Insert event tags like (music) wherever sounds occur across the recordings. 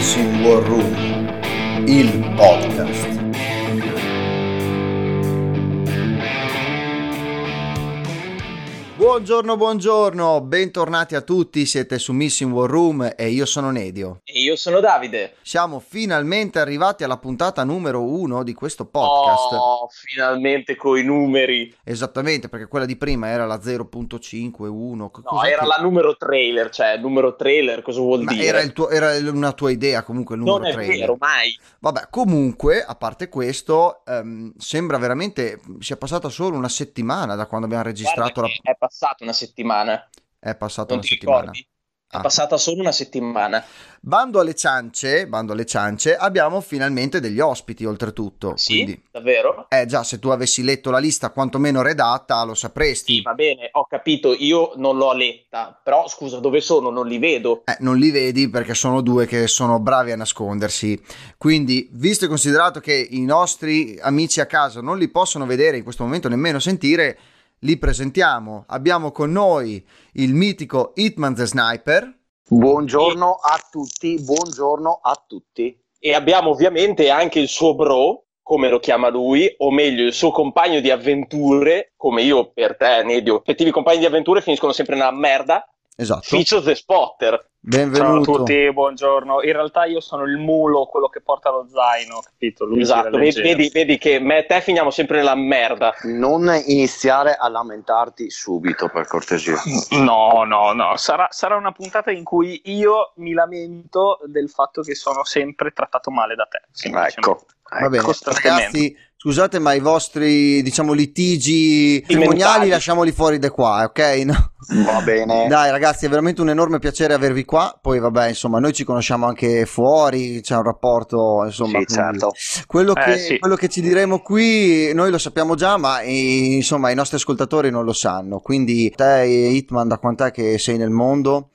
Missing War Room, il podcast. Buongiorno, buongiorno, bentornati a tutti, siete su Missing War Room e io sono Nedio. Io sono Davide. Siamo finalmente arrivati alla puntata numero uno di questo podcast. Oh, finalmente coi numeri. Esattamente, perché quella di prima era la 0.51. No, era che... la numero trailer, cioè numero trailer, cosa vuol Ma dire? Era, tuo, era, una tua idea comunque il numero non trailer. Non è vero, mai. Vabbè, comunque, a parte questo, ehm, sembra veramente, sia passata solo una settimana da quando abbiamo registrato Guarda la... È passata una settimana. È passata non una settimana. Ricordi? È ah. passata solo una settimana. Bando alle ciance, bando alle ciance, abbiamo finalmente degli ospiti oltretutto. Sì, quindi, davvero? Eh già, se tu avessi letto la lista quantomeno redatta lo sapresti. Sì, va bene, ho capito, io non l'ho letta, però scusa, dove sono? Non li vedo. Eh, non li vedi perché sono due che sono bravi a nascondersi. Quindi, visto e considerato che i nostri amici a casa non li possono vedere in questo momento, nemmeno sentire li presentiamo. Abbiamo con noi il mitico Hitman the Sniper. Buongiorno a tutti, buongiorno a tutti. E abbiamo ovviamente anche il suo bro, come lo chiama lui, o meglio il suo compagno di avventure, come io per te, Nedio. Effettivi compagni di avventure finiscono sempre nella merda. Esatto. Ficio the Spotter. Benvenuto. Ciao a tutti, buongiorno. In realtà io sono il mulo, quello che porta lo zaino, capito? Lui esatto, vedi, vedi, che me e te finiamo sempre nella merda. Non iniziare a lamentarti subito, per cortesia. No, no, no. Sarà, sarà una puntata in cui io mi lamento del fatto che sono sempre trattato male da te. Ecco. Va bene, ragazzi, scusate, ma i vostri, diciamo, litigi matrimoniali lasciamoli fuori da qua, ok? (laughs) No? Va bene. Dai, ragazzi, è veramente un enorme piacere avervi qua. Poi, vabbè, insomma, noi ci conosciamo anche fuori, c'è un rapporto, insomma. Sì, certo. Quello che, eh, sì. quello che ci diremo qui, noi lo sappiamo già, ma insomma, i nostri ascoltatori non lo sanno. Quindi, te, Hitman, da quant'è che sei nel mondo?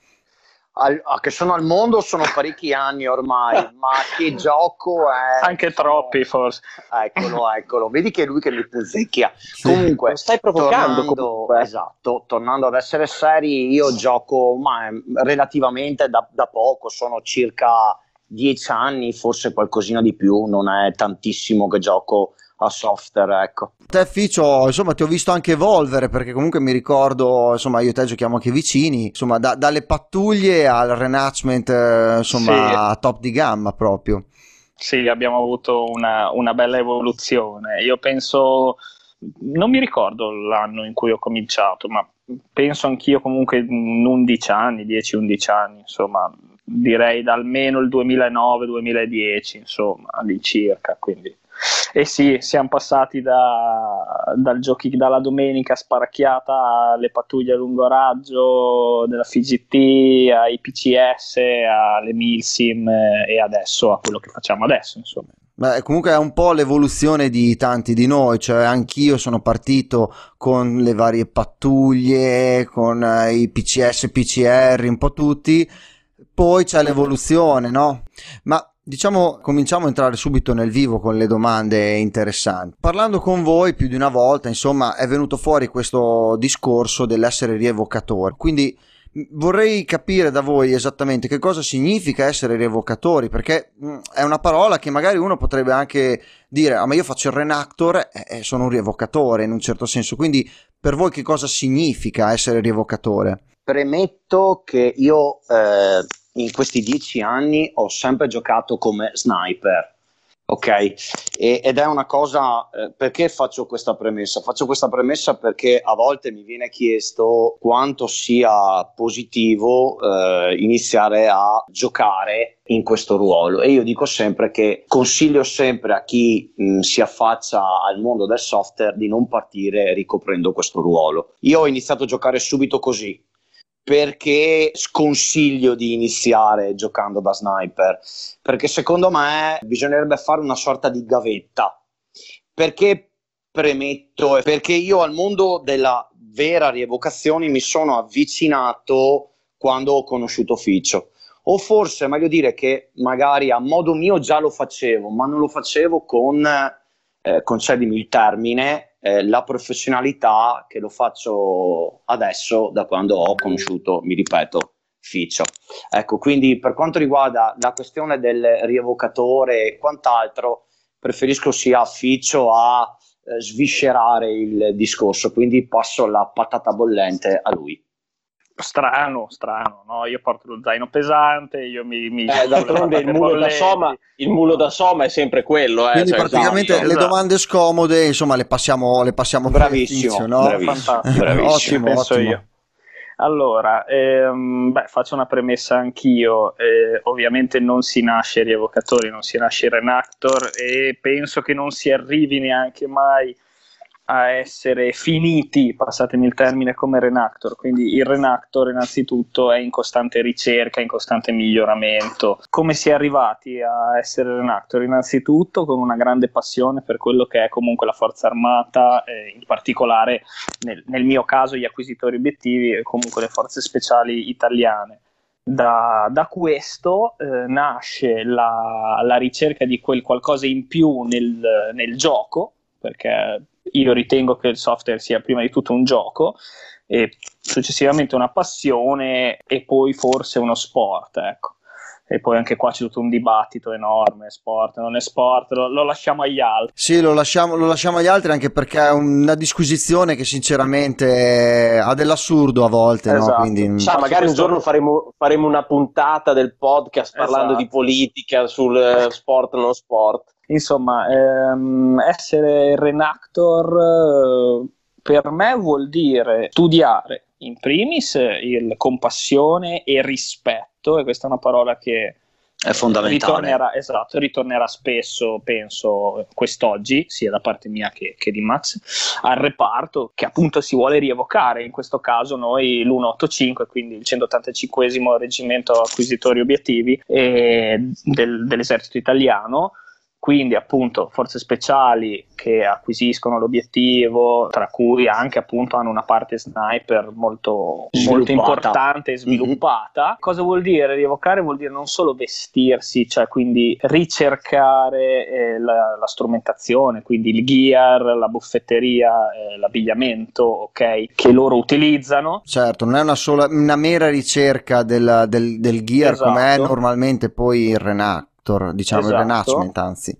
Al, che sono al mondo sono parecchi anni ormai, (laughs) ma che gioco è... Anche troppi forse. Eccolo, (laughs) eccolo, vedi che è lui che mi punzecchia. Comunque, Lo stai provocando tornando, comunque. Esatto, tornando ad essere seri, io gioco ma, relativamente da, da poco, sono circa dieci anni, forse qualcosina di più, non è tantissimo che gioco a software, ecco. Te Ficio, insomma, ti ho visto anche evolvere perché comunque mi ricordo, insomma, io e te giochiamo anche vicini, insomma, da, dalle pattuglie al renacement, eh, insomma, sì. top di gamma proprio. Sì, abbiamo avuto una, una bella evoluzione. Io penso, non mi ricordo l'anno in cui ho cominciato, ma penso anch'io comunque in 11 anni, 10-11 anni, insomma, direi da almeno il 2009-2010, insomma, all'incirca, quindi e sì, siamo passati da, dal giochi dalla domenica sparacchiata alle pattuglie a lungo raggio della FGT ai PCS, alle Milsim e adesso a quello che facciamo adesso, insomma. Beh, comunque è un po' l'evoluzione di tanti di noi, cioè anch'io sono partito con le varie pattuglie, con eh, i PCS, PCR, un po' tutti, poi c'è l'evoluzione, no? Ma Diciamo, cominciamo a entrare subito nel vivo con le domande interessanti. Parlando con voi più di una volta, insomma, è venuto fuori questo discorso dell'essere rievocatore. Quindi vorrei capire da voi esattamente che cosa significa essere rievocatori, perché è una parola che magari uno potrebbe anche dire, ah ma io faccio il renactor e sono un rievocatore in un certo senso. Quindi per voi che cosa significa essere rievocatore? Premetto che io... Eh in questi dieci anni ho sempre giocato come sniper. Ok, e, ed è una cosa eh, perché faccio questa premessa? Faccio questa premessa perché a volte mi viene chiesto quanto sia positivo eh, iniziare a giocare in questo ruolo e io dico sempre che consiglio sempre a chi mh, si affaccia al mondo del software di non partire ricoprendo questo ruolo. Io ho iniziato a giocare subito così, perché sconsiglio di iniziare giocando da sniper? Perché secondo me bisognerebbe fare una sorta di gavetta. Perché premetto? Perché io al mondo della vera rievocazione mi sono avvicinato quando ho conosciuto Ficcio. O forse è meglio dire che magari a modo mio già lo facevo, ma non lo facevo con, eh, concedimi il termine, eh, la professionalità che lo faccio adesso da quando ho conosciuto, mi ripeto, Ficcio. Ecco, quindi per quanto riguarda la questione del rievocatore e quant'altro, preferisco sia Ficcio a eh, sviscerare il discorso, quindi passo la patata bollente a lui. Strano, strano, no? Io porto lo zaino pesante, io mi... mi eh, d'altronde il mulo, da Soma, il mulo da Soma è sempre quello. Eh, Quindi cioè, praticamente esatto. le domande scomode, insomma, le passiamo, le passiamo bravissimo, per no? bravissimo, bravissimo. ottimo, penso ottimo. io. Allora, ehm, beh, faccio una premessa anch'io, eh, ovviamente non si nasce rievocatori, non si nasce renactor e penso che non si arrivi neanche mai a essere finiti, passatemi il termine, come Renactor. Quindi il Renactor innanzitutto è in costante ricerca, in costante miglioramento. Come si è arrivati a essere Renactor? Innanzitutto con una grande passione per quello che è comunque la forza armata, eh, in particolare nel, nel mio caso gli acquisitori obiettivi e comunque le forze speciali italiane. Da, da, questo eh, nasce la, la, ricerca di quel qualcosa in più nel, nel gioco, perché io ritengo che il software sia prima di tutto un gioco e successivamente una passione e poi forse uno sport, ecco. E poi anche qua c'è tutto un dibattito enorme, sport, non è sport, lo, lo lasciamo agli altri. Sì, lo lasciamo, lo lasciamo, agli altri anche perché è una disquisizione che sinceramente ha dell'assurdo a volte, esatto. no? Quindi... Sa, magari un giorno faremo, faremo, una puntata del podcast parlando esatto. di politica sul sport non sport. Insomma, ehm, essere renactor eh, per me vuol dire studiare in primis il compassione e rispetto, e questa è una parola che è fondamentale. Ritornerà, esatto, ritornerà spesso, penso, quest'oggi, sia da parte mia che, che, di Max, al reparto che appunto si vuole rievocare. In questo caso noi l'185, quindi il 185 reggimento acquisitori obiettivi eh, del, dell'esercito italiano, quindi appunto forze speciali che acquisiscono l'obiettivo, tra cui anche appunto hanno una parte sniper molto, molto importante e sviluppata. Mm-hmm. Cosa vuol dire? Rievocare vuol dire non solo vestirsi, cioè quindi ricercare eh, la, la, strumentazione, quindi il gear, la buffetteria, eh, l'abbigliamento, ok, che loro utilizzano. Certo, non è una, sola, una mera ricerca del, del, del gear esatto. come è normalmente poi il Renact diciamo esatto. il renacement anzi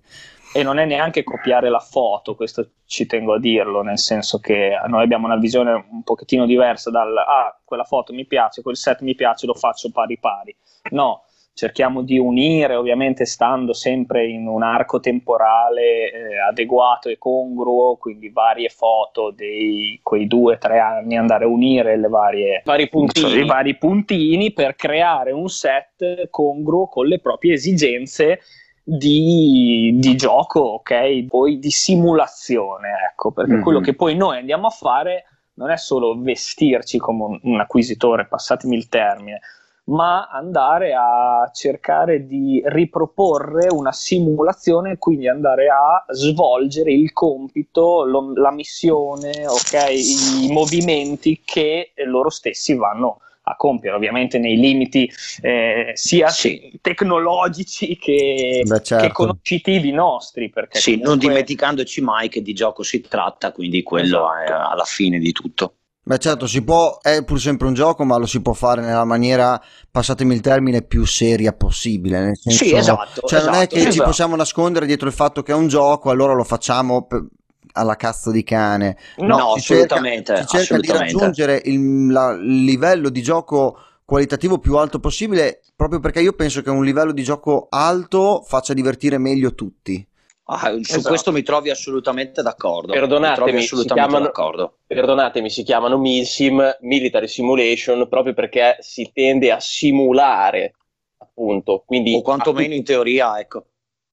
e non è neanche copiare la foto questo ci tengo a dirlo nel senso che noi abbiamo una visione un pochettino diversa dal ah quella foto mi piace quel set mi piace lo faccio pari pari no cerchiamo di unire ovviamente stando sempre in un arco temporale eh, adeguato e congruo quindi varie foto dei quei due o tre anni andare a unire le varie vari puntini. i vari puntini per creare un set congruo con le proprie esigenze di, di gioco ok poi di simulazione ecco perché mm-hmm. quello che poi noi andiamo a fare non è solo vestirci come un, un acquisitore passatemi il termine ma andare a cercare di riproporre una simulazione, quindi andare a svolgere il compito, lo, la missione, okay, i movimenti che loro stessi vanno a compiere, ovviamente nei limiti eh, sia sì. tecnologici che, Beh, certo. che, conoscitivi nostri. Perché sì, comunque... non dimenticandoci mai che di gioco si tratta, quindi quello esatto. è alla fine di tutto. Beh certo, si può, è pur sempre un gioco, ma lo si può fare nella maniera, passatemi il termine, più seria possibile. Nel senso, sì, esatto. Cioè esatto, non è che esatto. ci possiamo nascondere dietro il fatto che è un gioco, allora lo facciamo per, alla cazzo di cane. No, no assolutamente. Cerca, si cerca assolutamente. di raggiungere il, la, il livello di gioco qualitativo più alto possibile, proprio perché io penso che un livello di gioco alto faccia divertire meglio tutti. Ah, su esatto. questo mi trovi assolutamente d'accordo. Perdonatemi, assolutamente si chiamano, d'accordo. perdonatemi, si chiamano MILSIM, Military Simulation, proprio perché si tende a simulare, appunto. Quindi, o quantomeno in teoria, ecco.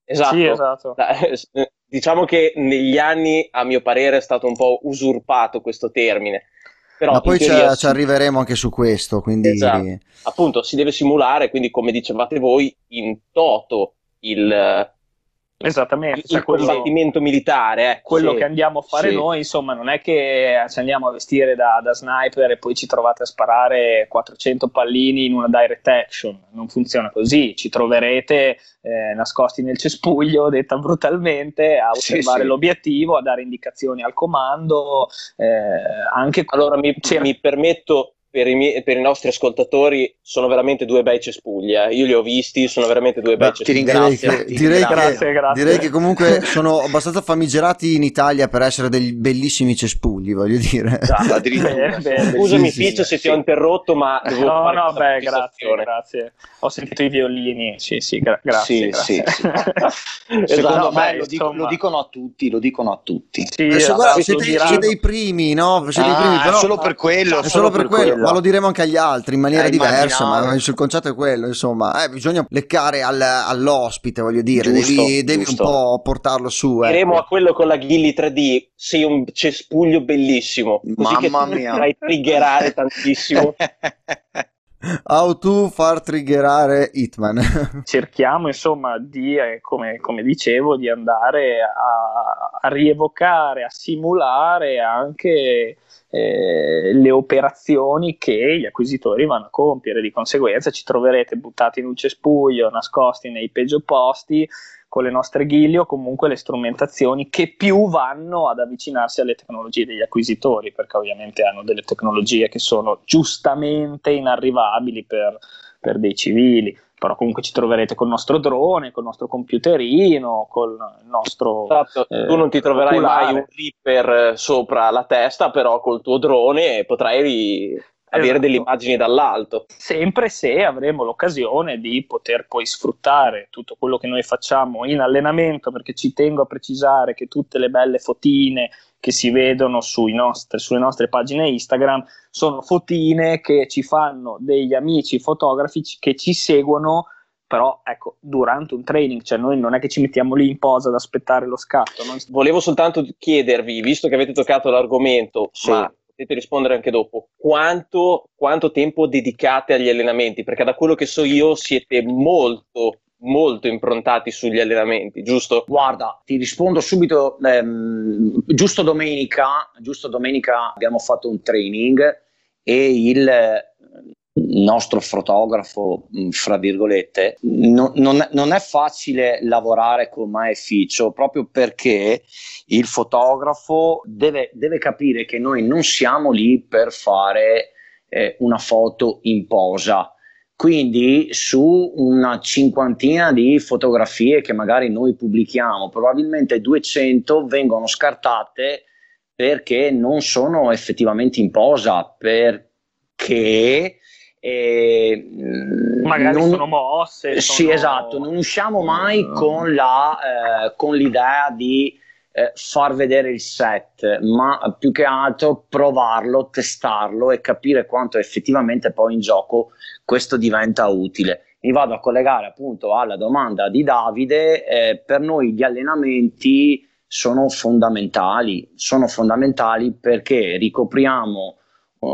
Esatto. Sì, esatto. Diciamo che negli anni, a mio parere, è stato un po' usurpato questo termine. Però Ma poi teoria, ci arriveremo anche su questo, quindi... Esatto. Appunto, si deve simulare, quindi come dicevate voi, in toto il Esattamente, il, cioè il combattimento militare. Eh. Quello sì, che andiamo a fare sì. noi, insomma, non è che ci andiamo a vestire da, da, sniper e poi ci trovate a sparare 400 pallini in una direct action. Non funziona così. Ci troverete eh, nascosti nel cespuglio, (laughs) detta brutalmente, a osservare sì, l'obiettivo, a dare indicazioni al comando. Eh, anche allora mi, mi permetto per i, miei, per i, nostri ascoltatori sono veramente due bei cespugli. Eh. Io li ho visti, sono veramente due bei cespugli. Direi, che, direi, grazie, che, grazie. direi che comunque sono abbastanza famigerati in Italia per essere dei bellissimi cespugli, voglio dire. Ah, (laughs) beh, beh, Scusami, sì, se sì. ti ho interrotto, ma devo no, no, beh, grazie, grazie. Ho sentito i violini, sì, sì, gra- grazie. Sì, grazie. Sì, (laughs) Secondo no, me beh, lo, dico, lo, dicono a tutti, lo dicono a tutti. Sì, eh, guarda, siete, siete, i primi, no? Siete ah, i primi, però, solo per quello. È solo per, quello, quello, ma lo diremo anche agli altri in maniera eh, diversa, ma il concetto è quello, insomma. Eh, bisogna leccare al, all'ospite, voglio dire, giusto, devi, devi un po' portarlo su. Ecco. Diremo a quello con la Ghilli 3D, sei un cespuglio bellissimo, così Mamma che mia. potrai triggerare tantissimo. (laughs) How to far triggerare Hitman. (laughs) Cerchiamo insomma di, eh, come, come, dicevo, di andare a, a rievocare, a simulare anche eh, le operazioni che gli acquisitori vanno a compiere. Di conseguenza ci troverete buttati in un cespuglio, nascosti nei peggio posti, con le nostre ghili o comunque le strumentazioni che più vanno ad avvicinarsi alle tecnologie degli acquisitori, perché ovviamente hanno delle tecnologie che sono giustamente inarrivabili per, per dei civili però comunque ci troverete col nostro drone, col nostro computerino, col nostro... Esatto, eh, tu non ti troverai oculare. mai un Reaper sopra la testa, però col tuo drone potrai avere delle esatto. immagini dall'alto. Sempre se avremo l'occasione di poter poi sfruttare tutto quello che noi facciamo in allenamento, perché ci tengo a precisare che tutte le belle fotine che si vedono nostri, sulle nostre pagine Instagram sono fotine che ci fanno degli amici fotografi che ci seguono però ecco, durante un training, cioè noi non è che ci mettiamo lì in posa ad aspettare lo scatto. Non... Volevo soltanto chiedervi, visto che avete toccato l'argomento, sì. ma potete rispondere anche dopo, quanto, quanto tempo dedicate agli allenamenti? Perché da quello che so io siete molto molto improntati sugli allenamenti, giusto? Guarda, ti rispondo subito. Ehm, giusto, domenica, giusto domenica abbiamo fatto un training e il nostro fotografo, mm, fra virgolette, no, non, non, è facile lavorare con Maeficio proprio perché il fotografo deve, deve, capire che noi non siamo lì per fare eh, una foto in posa. Quindi su una cinquantina di fotografie che magari noi pubblichiamo, probabilmente 200 vengono scartate perché non sono effettivamente in posa, perché e, mm, magari non, sono mosse. Sì, sono... esatto, non usciamo mai con, la, eh, con l'idea di eh, far vedere il set, ma più che altro provarlo, testarlo e capire quanto effettivamente poi in gioco questo diventa utile. Mi vado a collegare appunto alla domanda di Davide, eh, per noi gli allenamenti sono fondamentali, sono fondamentali perché ricopriamo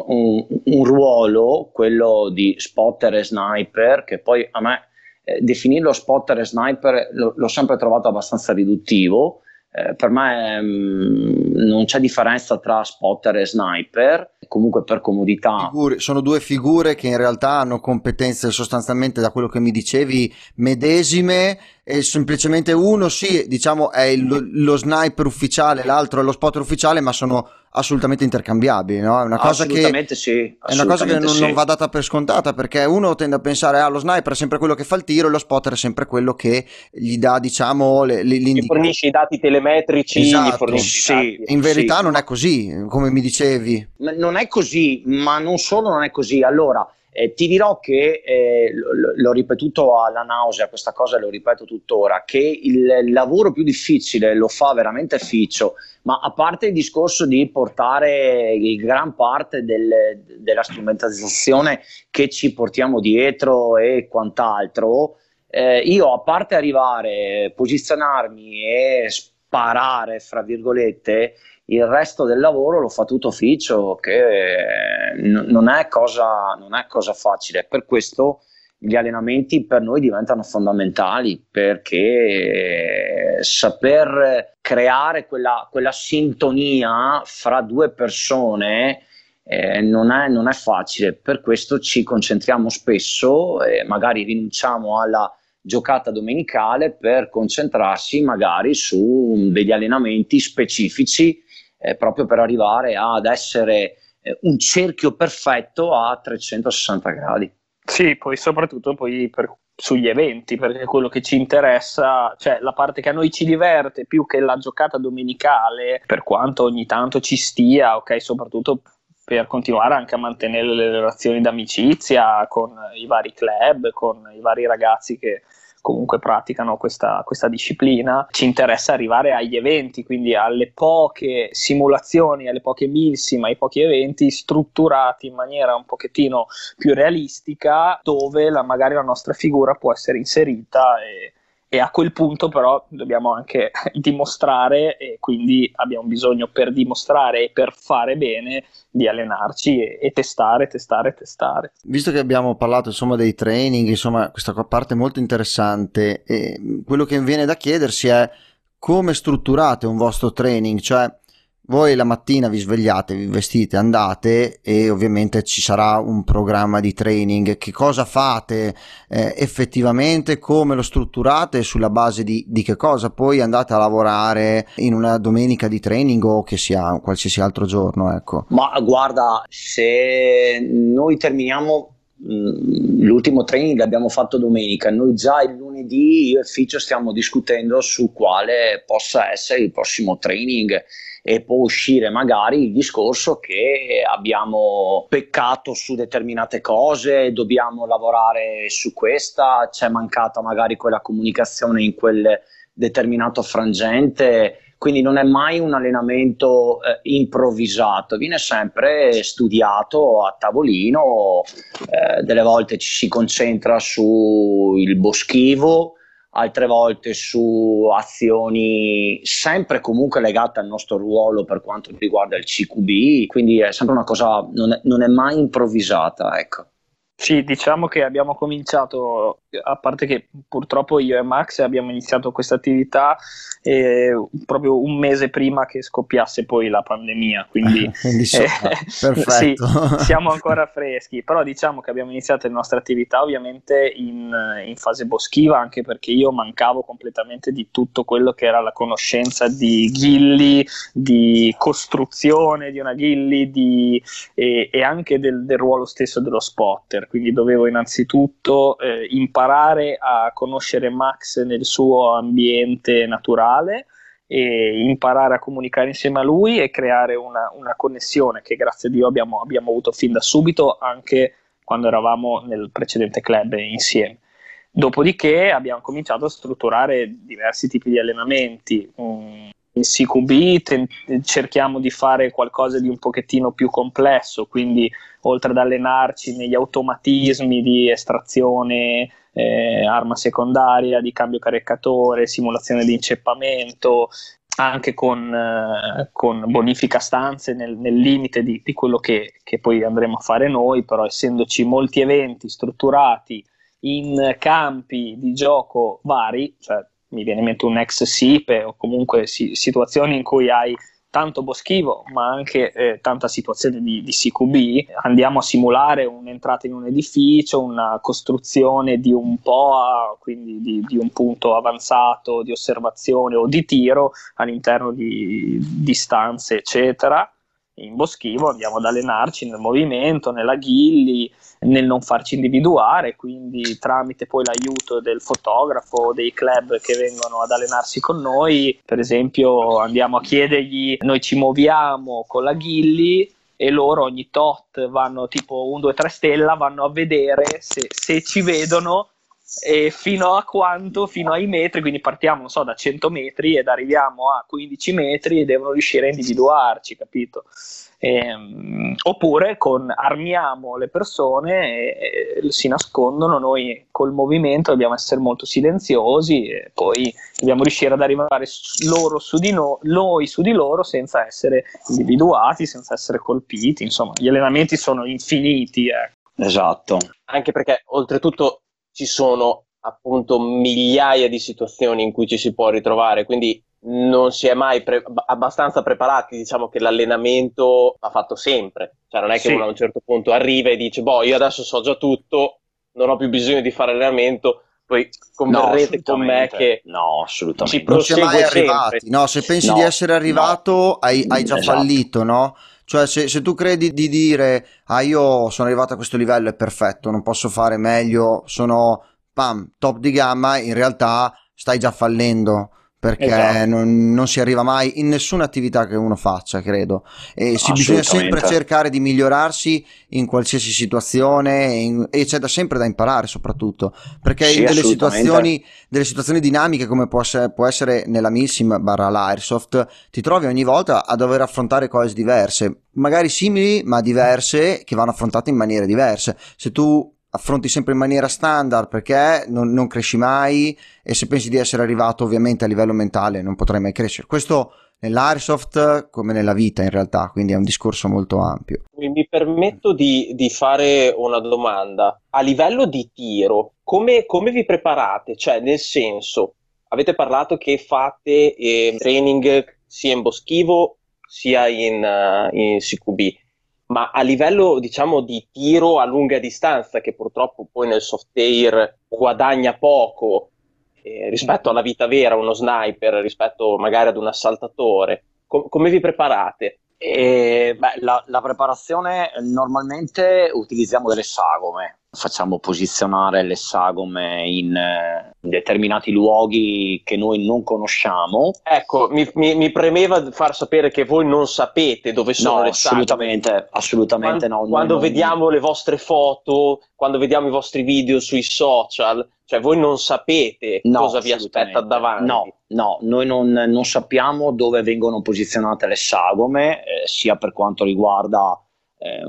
un, un, ruolo, quello di spotter e sniper, che poi a me eh, definirlo spotter e sniper lo, l'ho sempre trovato abbastanza riduttivo. Eh, per me mh, mm, non c'è differenza tra spotter e sniper, comunque per comodità. Figure, sono due figure che in realtà hanno competenze sostanzialmente da quello che mi dicevi medesime e semplicemente uno sì, diciamo è il, lo sniper ufficiale, l'altro è lo spotter ufficiale, ma sono assolutamente intercambiabili, no? È una cosa che, sì, è una cosa che non, sì. non, va data per scontata perché uno tende a pensare ah, lo sniper è sempre quello che fa il tiro e lo spotter è sempre quello che gli dà, diciamo, le, le, gli fornisce i dati telemetrici, esatto. sì, in verità sì. non è così, come mi dicevi. Non è così, ma non solo non è così. Allora, eh, ti dirò che, eh, l- l'ho ripetuto alla nausea questa cosa lo ripeto tuttora, che il lavoro più difficile lo fa veramente Ficcio, ma a parte il discorso di portare gran parte del, della strumentalizzazione che ci portiamo dietro e quant'altro, eh, io a parte arrivare, posizionarmi e sparare, fra virgolette, il resto del lavoro lo fa tutto ufficio, che n- non, è cosa, non è cosa facile. Per questo gli allenamenti per noi diventano fondamentali perché saper creare quella, quella sintonia fra due persone eh, non, è, non, è, facile. Per questo ci concentriamo spesso e magari rinunciamo alla giocata domenicale per concentrarsi magari su degli allenamenti specifici eh, proprio per arrivare ad essere un cerchio perfetto a 360 gradi. Sì, poi soprattutto poi per, sugli eventi, perché quello che ci interessa, cioè la parte che a noi ci diverte più che la giocata domenicale, per quanto ogni tanto ci stia, ok, soprattutto per continuare anche a mantenere le relazioni d'amicizia con i vari club, con i vari ragazzi che comunque praticano questa, questa, disciplina, ci interessa arrivare agli eventi, quindi alle poche simulazioni, alle poche milsim, ai pochi eventi strutturati in maniera un pochettino più realistica dove la, magari la nostra figura può essere inserita e, e a quel punto però dobbiamo anche (laughs) dimostrare e quindi abbiamo bisogno per dimostrare e per fare bene di allenarci e, e, testare, testare, testare. Visto che abbiamo parlato insomma dei training, insomma questa parte molto interessante, e quello che viene da chiedersi è come strutturate un vostro training, cioè voi la mattina vi svegliate, vi vestite, andate e ovviamente ci sarà un programma di training. Che cosa fate eh, effettivamente, come lo strutturate, sulla base di, di, che cosa poi andate a lavorare in una domenica di training o che sia qualsiasi altro giorno. Ecco. Ma guarda, se noi terminiamo mm, l'ultimo training l'abbiamo fatto domenica, noi già il lunedì io e Ficcio stiamo discutendo su quale possa essere il prossimo training e può uscire magari il discorso che abbiamo peccato su determinate cose, dobbiamo lavorare su questa, c'è mancata magari quella comunicazione in quel determinato frangente. Quindi non è mai un allenamento eh, improvvisato, viene sempre studiato a tavolino, eh, delle volte ci si concentra sul boschivo, altre volte su azioni sempre comunque legate al nostro ruolo per quanto riguarda il CQB, quindi è sempre una cosa, non è, non è mai improvvisata, ecco. Sì, diciamo che abbiamo cominciato, a parte che purtroppo io e Max abbiamo iniziato questa attività eh, proprio un mese prima che scoppiasse poi la pandemia, quindi, (laughs) quindi so, eh, sì, siamo ancora freschi, però diciamo che abbiamo iniziato le nostre attività ovviamente in, in, fase boschiva, anche perché io mancavo completamente di tutto quello che era la conoscenza di ghilli, di costruzione di una ghilli di, e, e, anche del, del ruolo stesso dello spotter quindi dovevo innanzitutto eh, imparare a conoscere Max nel suo ambiente naturale e imparare a comunicare insieme a lui e creare una, una connessione che grazie a Dio abbiamo, abbiamo, avuto fin da subito anche quando eravamo nel precedente club insieme. Dopodiché abbiamo cominciato a strutturare diversi tipi di allenamenti. Um, in CQB ten- cerchiamo di fare qualcosa di un pochettino più complesso, quindi oltre ad allenarci negli automatismi di estrazione, eh, arma secondaria, di cambio caricatore, simulazione di inceppamento, anche con, eh, con bonifica stanze nel, nel limite di, di quello che, che poi andremo a fare noi, però essendoci molti eventi strutturati in campi di gioco vari, cioè mi viene in mente un ex SIPE o comunque si, situazioni in cui hai tanto boschivo ma anche eh, tanta situazione di, di, CQB, andiamo a simulare un'entrata in un edificio, una costruzione di un POA, quindi di, di un punto avanzato di osservazione o di tiro all'interno di, di stanze, eccetera in boschivo andiamo ad allenarci nel movimento, nella ghilli, nel non farci individuare, quindi tramite poi l'aiuto del fotografo, dei club che vengono ad allenarsi con noi, per esempio andiamo a chiedergli, noi ci muoviamo con la ghilli? E loro ogni tot vanno tipo 1, 2, 3 stella, vanno a vedere se, se ci vedono e fino a quanto? Fino ai metri, quindi partiamo, non so, da 100 metri ed arriviamo a 15 metri e devono riuscire a individuarci, capito? Ehm, oppure con armiamo le persone e, e si nascondono, noi col movimento dobbiamo essere molto silenziosi e poi dobbiamo riuscire ad arrivare loro su di no, noi su di loro senza essere individuati, senza essere colpiti, insomma gli allenamenti sono infiniti. Eh. Esatto. Anche perché oltretutto ci sono appunto migliaia di situazioni in cui ci si può ritrovare, quindi non si è mai pre- abbastanza preparati, diciamo che l'allenamento va fatto sempre, cioè non è che sì. uno a un certo punto arriva e dice, boh, io adesso so già tutto, non ho più bisogno di fare allenamento, poi converrete no, con me che no, assolutamente. non si è mai arrivati, no, se pensi no, di essere arrivato hai, hai già esatto. fallito, no? Cioè, se, se, tu credi di dire, ah, io sono arrivato a questo livello, è perfetto, non posso fare meglio, sono pam, top di gamma, in realtà stai già fallendo perché esatto. non, non, si arriva mai in nessuna attività che uno faccia, credo. E si bisogna sempre cercare di migliorarsi in qualsiasi situazione in, e c'è da sempre da imparare, soprattutto perché sì, in delle situazioni, delle situazioni, dinamiche come può essere, può essere nella Milsim barra l'Airsoft, ti trovi ogni volta a dover affrontare cose diverse, magari simili ma diverse, che vanno affrontate in maniere diverse. Se tu affronti sempre in maniera standard perché non, non, cresci mai e se pensi di essere arrivato ovviamente a livello mentale non potrai mai crescere. Questo nell'Airsoft come nella vita in realtà, quindi è un discorso molto ampio. Mi permetto di, di fare una domanda. A livello di tiro, come, come, vi preparate? Cioè, nel senso, avete parlato che fate eh, training sia in boschivo sia in, uh, in CQB ma a livello diciamo di tiro a lunga distanza che purtroppo poi nel soft air guadagna poco eh, rispetto alla vita vera uno sniper rispetto magari ad un assaltatore Com- come vi preparate? E, beh, la, la, preparazione normalmente utilizziamo delle sagome facciamo posizionare le sagome in, eh, determinati luoghi che noi non conosciamo. Ecco, mi, mi, mi, premeva far sapere che voi non sapete dove sono no, le assolutamente, sagome. Assolutamente quando, no. Quando non... vediamo le vostre foto, quando vediamo i vostri video sui social, cioè voi non sapete no, cosa vi aspetta davanti. No, no, noi non, non sappiamo dove vengono posizionate le sagome, eh, sia per quanto riguarda eh,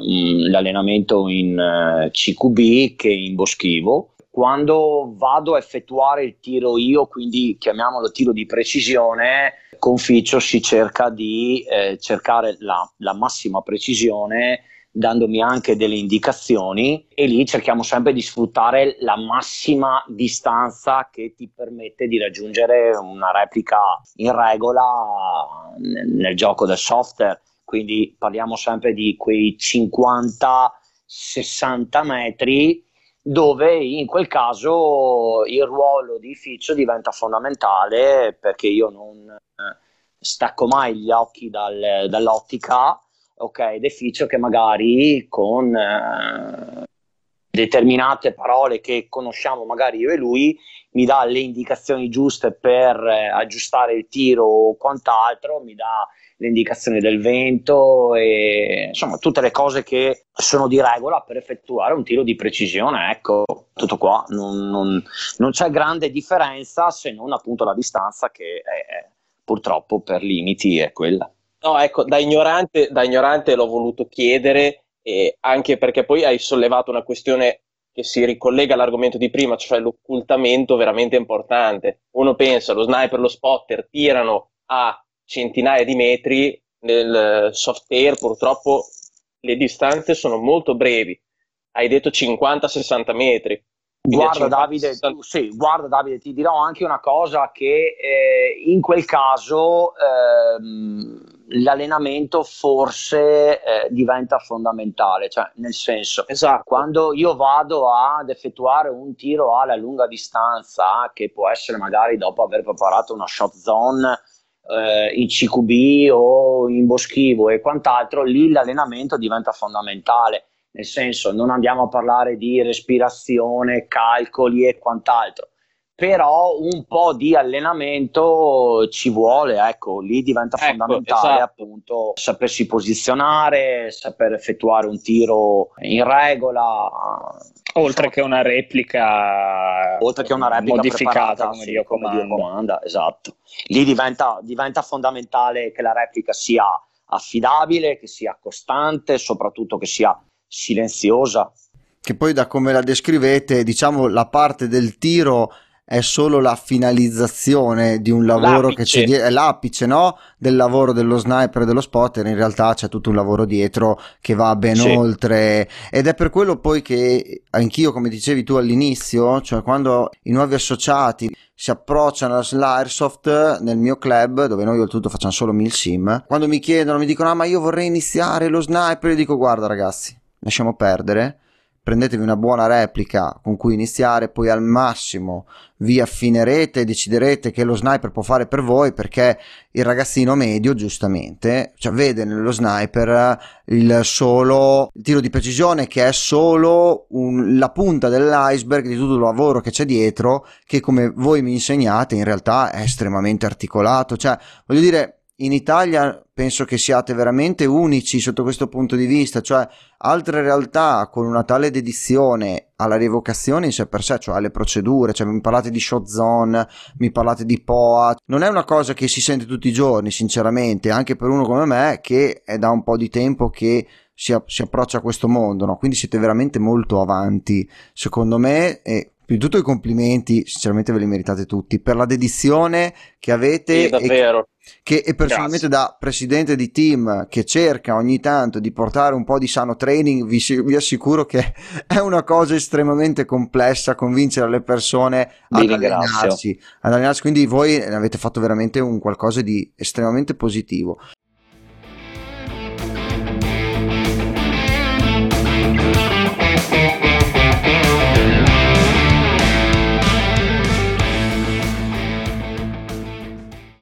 l'allenamento in eh, CQB che in boschivo. Quando vado a effettuare il tiro io, quindi chiamiamolo tiro di precisione, con Ficcio si cerca di eh, cercare la, la massima precisione dandomi anche delle indicazioni e lì cerchiamo sempre di sfruttare la massima distanza che ti permette di raggiungere una replica in regola nel, nel gioco del software quindi parliamo sempre di quei 50-60 metri dove in quel caso il ruolo di Ficcio diventa fondamentale perché io non eh, stacco mai gli occhi dal, dall'ottica ok, ed è Ficcio che magari con eh, determinate parole che conosciamo magari io e lui mi dà le indicazioni giuste per eh, aggiustare il tiro o quant'altro, mi dà le indicazioni del vento e insomma tutte le cose che sono di regola per effettuare un tiro di precisione. Ecco, tutto qua, non, non, non c'è grande differenza se non appunto la distanza che è, purtroppo per limiti è quella. No, ecco, da ignorante, da ignorante l'ho voluto chiedere, eh, anche perché poi hai sollevato una questione che si ricollega all'argomento di prima, cioè l'occultamento veramente importante. Uno pensa, lo sniper, lo spotter tirano a centinaia di metri, nel soft air purtroppo le distanze sono molto brevi. Hai detto 50-60 metri. Guarda Davide, sì, guarda Davide, ti dirò anche una cosa che eh, in quel caso ehm, l'allenamento forse eh, diventa fondamentale, cioè nel senso, esatto. quando io vado ad effettuare un tiro alla lunga distanza, che può essere magari dopo aver preparato una shot zone eh, in CQB o in boschivo e quant'altro, lì l'allenamento diventa fondamentale. Nel senso, non andiamo a parlare di respirazione, calcoli e quant'altro, però un po' di allenamento ci vuole, ecco, lì diventa ecco, fondamentale esatto. appunto sapersi posizionare, saper effettuare un tiro in regola. Oltre che una replica, oltre che una replica modificata come, sì, Dio come Dio comanda, esatto. Lì diventa, diventa fondamentale che la replica sia affidabile, che sia costante, soprattutto che sia silenziosa. Che poi da come la descrivete, diciamo la parte del tiro è solo la finalizzazione di un lavoro l'apice. che c'è dietro, è l'apice no? del lavoro dello sniper e dello spotter, in realtà c'è tutto un lavoro dietro che va ben sì. oltre ed è per quello poi che anch'io, come dicevi tu all'inizio, cioè quando i nuovi associati si approcciano all'airsoft nel mio club, dove noi oltretutto facciamo solo mil sim, quando mi chiedono, mi dicono ah ma io vorrei iniziare lo sniper, io dico guarda ragazzi, lasciamo perdere prendetevi una buona replica con cui iniziare, poi al massimo vi affinerete e deciderete che lo sniper può fare per voi perché il ragazzino medio, giustamente, cioè vede nello sniper il solo il tiro di precisione che è solo un, la punta dell'iceberg di tutto il lavoro che c'è dietro, che come voi mi insegnate in realtà è estremamente articolato. Cioè, voglio dire, in Italia penso che siate veramente unici sotto questo punto di vista, cioè altre realtà con una tale dedizione alla rievocazione in sé per sé, cioè alle procedure, cioè mi parlate di shot zone, mi parlate di POA, non è una cosa che si sente tutti i giorni, sinceramente, anche per uno come me che è da un po' di tempo che si, si approccia a questo mondo, no? quindi siete veramente molto avanti, secondo me, e più di tutto i complimenti, sinceramente ve li meritate tutti, per la dedizione che avete. Sì, davvero. Che, che personalmente Grazie. da presidente di team che cerca ogni tanto di portare un po' di sano training, vi, vi assicuro che è una cosa estremamente complessa convincere le persone ad allenarsi, ad allenarsi. Quindi voi avete fatto veramente un qualcosa di estremamente positivo.